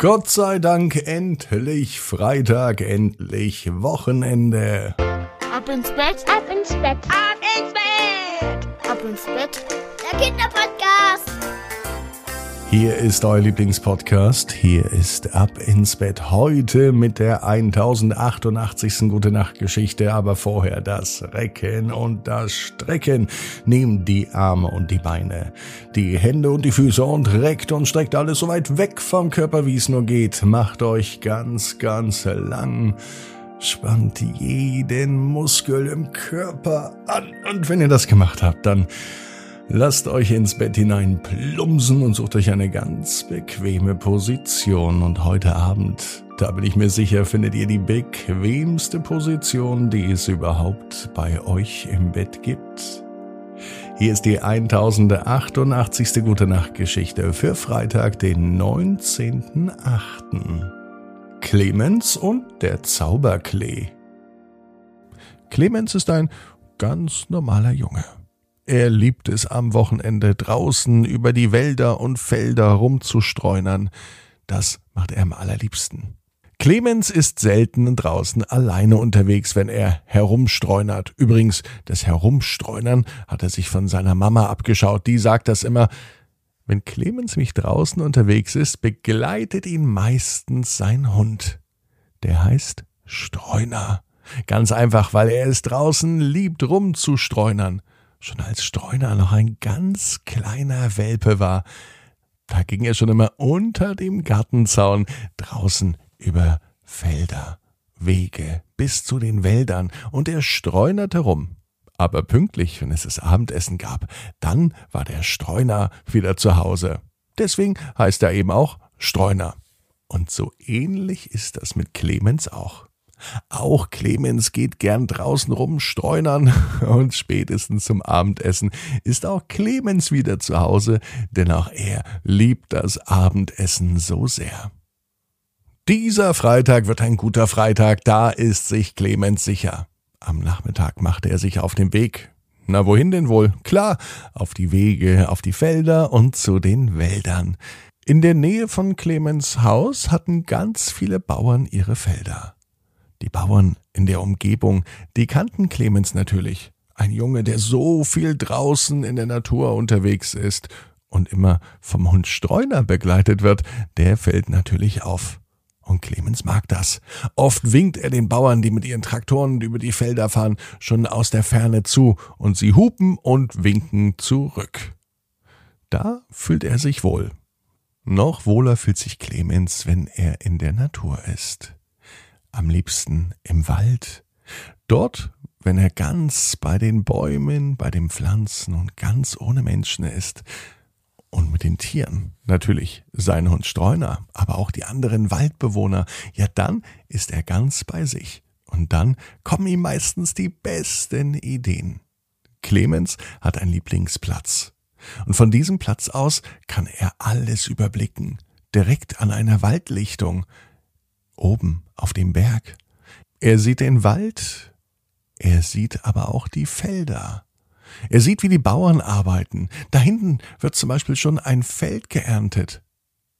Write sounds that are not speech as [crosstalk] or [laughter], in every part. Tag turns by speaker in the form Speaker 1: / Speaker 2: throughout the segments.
Speaker 1: Gott sei Dank endlich Freitag, endlich Wochenende.
Speaker 2: Ab ins Bett, ab ins Bett, ab ins Bett, ab ins Bett. Der Kinderpodcast.
Speaker 1: Hier ist euer Lieblingspodcast. Hier ist Ab ins Bett. Heute mit der 1088. Gute Nacht Geschichte, aber vorher das Recken und das Strecken. Nehmt die Arme und die Beine, die Hände und die Füße und reckt und streckt alles so weit weg vom Körper, wie es nur geht. Macht euch ganz, ganz lang. Spannt jeden Muskel im Körper an. Und wenn ihr das gemacht habt, dann Lasst euch ins Bett hinein plumsen und sucht euch eine ganz bequeme Position. Und heute Abend, da bin ich mir sicher, findet ihr die bequemste Position, die es überhaupt bei euch im Bett gibt. Hier ist die 1088. Gute Nacht Geschichte für Freitag, den 19.8. Clemens und der Zauberklee. Clemens ist ein ganz normaler Junge. Er liebt es am Wochenende draußen über die Wälder und Felder rumzustreunern. Das macht er am allerliebsten. Clemens ist selten draußen alleine unterwegs, wenn er herumstreunert. Übrigens, das Herumstreunern hat er sich von seiner Mama abgeschaut. Die sagt das immer. Wenn Clemens mich draußen unterwegs ist, begleitet ihn meistens sein Hund. Der heißt Streuner. Ganz einfach, weil er es draußen liebt, rumzustreunern schon als Streuner noch ein ganz kleiner Welpe war. Da ging er schon immer unter dem Gartenzaun draußen über Felder, Wege bis zu den Wäldern und er streunerte rum. Aber pünktlich, wenn es das Abendessen gab, dann war der Streuner wieder zu Hause. Deswegen heißt er eben auch Streuner. Und so ähnlich ist das mit Clemens auch. Auch Clemens geht gern draußen rumstreunern [laughs] und spätestens zum Abendessen ist auch Clemens wieder zu Hause, denn auch er liebt das Abendessen so sehr. Dieser Freitag wird ein guter Freitag, da ist sich Clemens sicher. Am Nachmittag machte er sich auf den Weg. Na, wohin denn wohl? Klar, auf die Wege, auf die Felder und zu den Wäldern. In der Nähe von Clemens Haus hatten ganz viele Bauern ihre Felder. Die Bauern in der Umgebung, die kannten Clemens natürlich. Ein Junge, der so viel draußen in der Natur unterwegs ist und immer vom Hund Streuner begleitet wird, der fällt natürlich auf. Und Clemens mag das. Oft winkt er den Bauern, die mit ihren Traktoren über die Felder fahren, schon aus der Ferne zu, und sie hupen und winken zurück. Da fühlt er sich wohl. Noch wohler fühlt sich Clemens, wenn er in der Natur ist am liebsten im Wald. Dort, wenn er ganz bei den Bäumen, bei den Pflanzen und ganz ohne Menschen ist. Und mit den Tieren. Natürlich sein Hund Streuner, aber auch die anderen Waldbewohner. Ja, dann ist er ganz bei sich. Und dann kommen ihm meistens die besten Ideen. Clemens hat einen Lieblingsplatz. Und von diesem Platz aus kann er alles überblicken. Direkt an einer Waldlichtung oben auf dem Berg. Er sieht den Wald, er sieht aber auch die Felder. Er sieht, wie die Bauern arbeiten. Da hinten wird zum Beispiel schon ein Feld geerntet.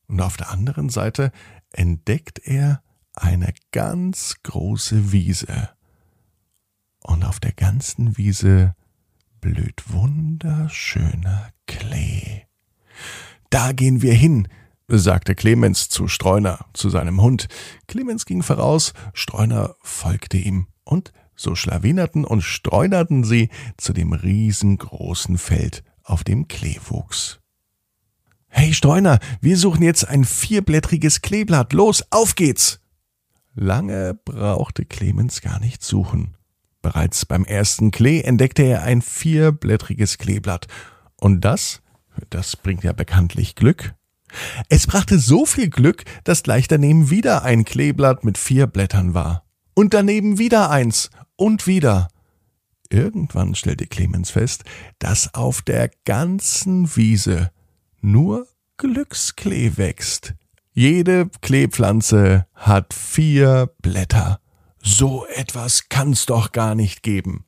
Speaker 1: Und auf der anderen Seite entdeckt er eine ganz große Wiese. Und auf der ganzen Wiese blüht wunderschöner Klee. Da gehen wir hin, sagte Clemens zu Streuner, zu seinem Hund. Clemens ging voraus, Streuner folgte ihm, und so schlawinerten und streunerten sie zu dem riesengroßen Feld, auf dem Klee wuchs. Hey Streuner, wir suchen jetzt ein vierblättriges Kleeblatt. Los, auf geht's! Lange brauchte Clemens gar nicht suchen. Bereits beim ersten Klee entdeckte er ein vierblättriges Kleeblatt. Und das, das bringt ja bekanntlich Glück. Es brachte so viel Glück, dass gleich daneben wieder ein Kleeblatt mit vier Blättern war. Und daneben wieder eins und wieder. Irgendwann stellte Clemens fest, dass auf der ganzen Wiese nur Glücksklee wächst. Jede Kleepflanze hat vier Blätter. So etwas kann's doch gar nicht geben.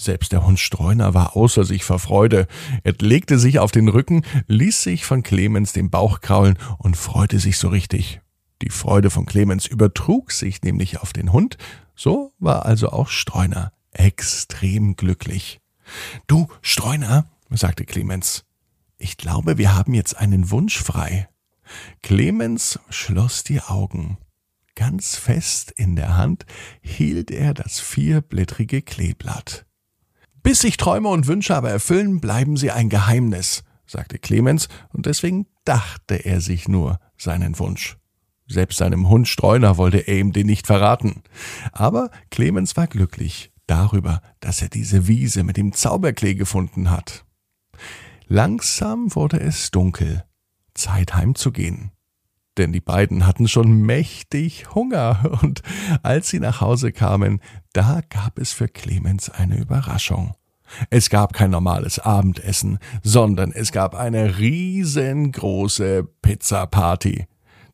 Speaker 1: Selbst der Hund Streuner war außer sich vor Freude. Er legte sich auf den Rücken, ließ sich von Clemens den Bauch kraulen und freute sich so richtig. Die Freude von Clemens übertrug sich nämlich auf den Hund, so war also auch Streuner extrem glücklich. Du, Streuner, sagte Clemens, ich glaube, wir haben jetzt einen Wunsch frei. Clemens schloss die Augen. Ganz fest in der Hand hielt er das vierblättrige Kleeblatt. Bis sich Träume und Wünsche aber erfüllen, bleiben sie ein Geheimnis, sagte Clemens, und deswegen dachte er sich nur seinen Wunsch. Selbst seinem Hund Streuner wollte er ihm den nicht verraten. Aber Clemens war glücklich darüber, dass er diese Wiese mit dem Zauberklee gefunden hat. Langsam wurde es dunkel. Zeit heimzugehen. Denn die beiden hatten schon mächtig Hunger, [laughs] und als sie nach Hause kamen, da gab es für Clemens eine Überraschung. Es gab kein normales Abendessen, sondern es gab eine riesengroße Pizzaparty.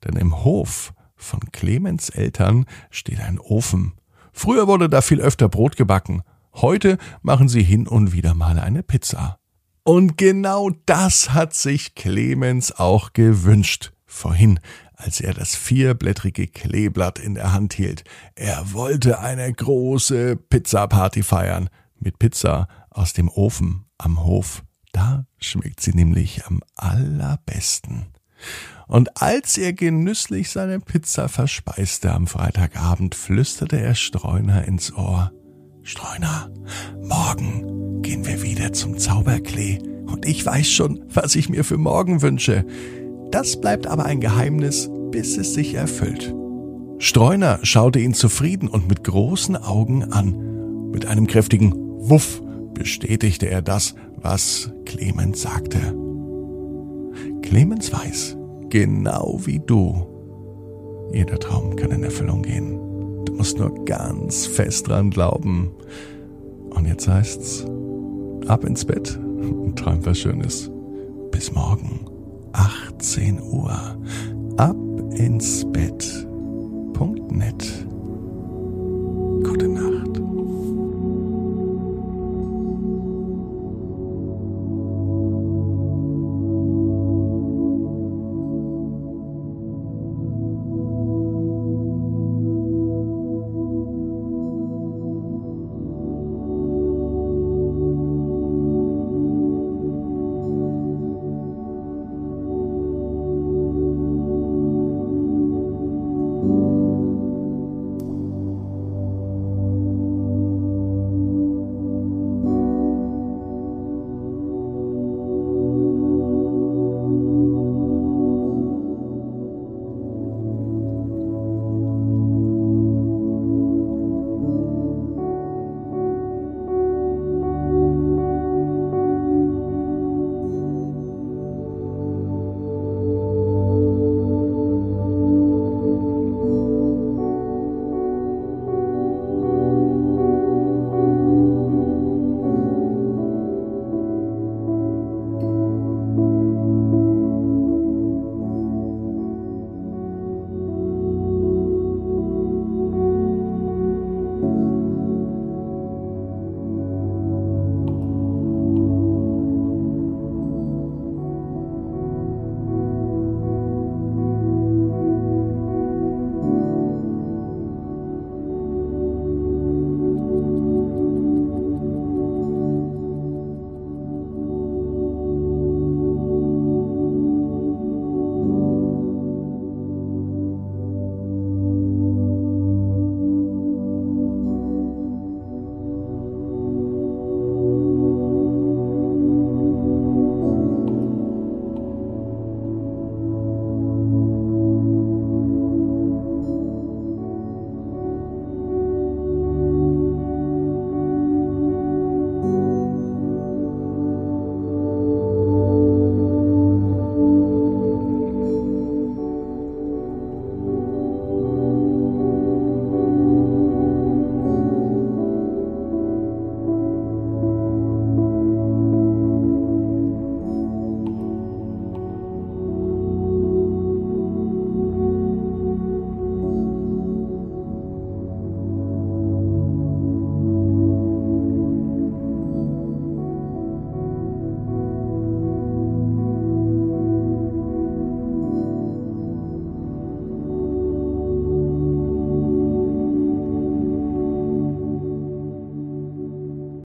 Speaker 1: Denn im Hof von Clemens Eltern steht ein Ofen. Früher wurde da viel öfter Brot gebacken. Heute machen sie hin und wieder mal eine Pizza. Und genau das hat sich Clemens auch gewünscht. Vorhin, als er das vierblättrige Kleeblatt in der Hand hielt. Er wollte eine große Pizzaparty feiern. Mit Pizza aus dem Ofen am Hof. Da schmeckt sie nämlich am allerbesten. Und als er genüsslich seine Pizza verspeiste am Freitagabend, flüsterte er Streuner ins Ohr. Streuner, morgen gehen wir wieder zum Zauberklee und ich weiß schon, was ich mir für morgen wünsche. Das bleibt aber ein Geheimnis, bis es sich erfüllt. Streuner schaute ihn zufrieden und mit großen Augen an. Mit einem kräftigen Wuff bestätigte er das, was Clemens sagte. Clemens weiß, genau wie du, jeder Traum kann in Erfüllung gehen. Du musst nur ganz fest dran glauben. Und jetzt heißt's, ab ins Bett und träum was Schönes. Bis morgen, 18 Uhr. Ab ins Bett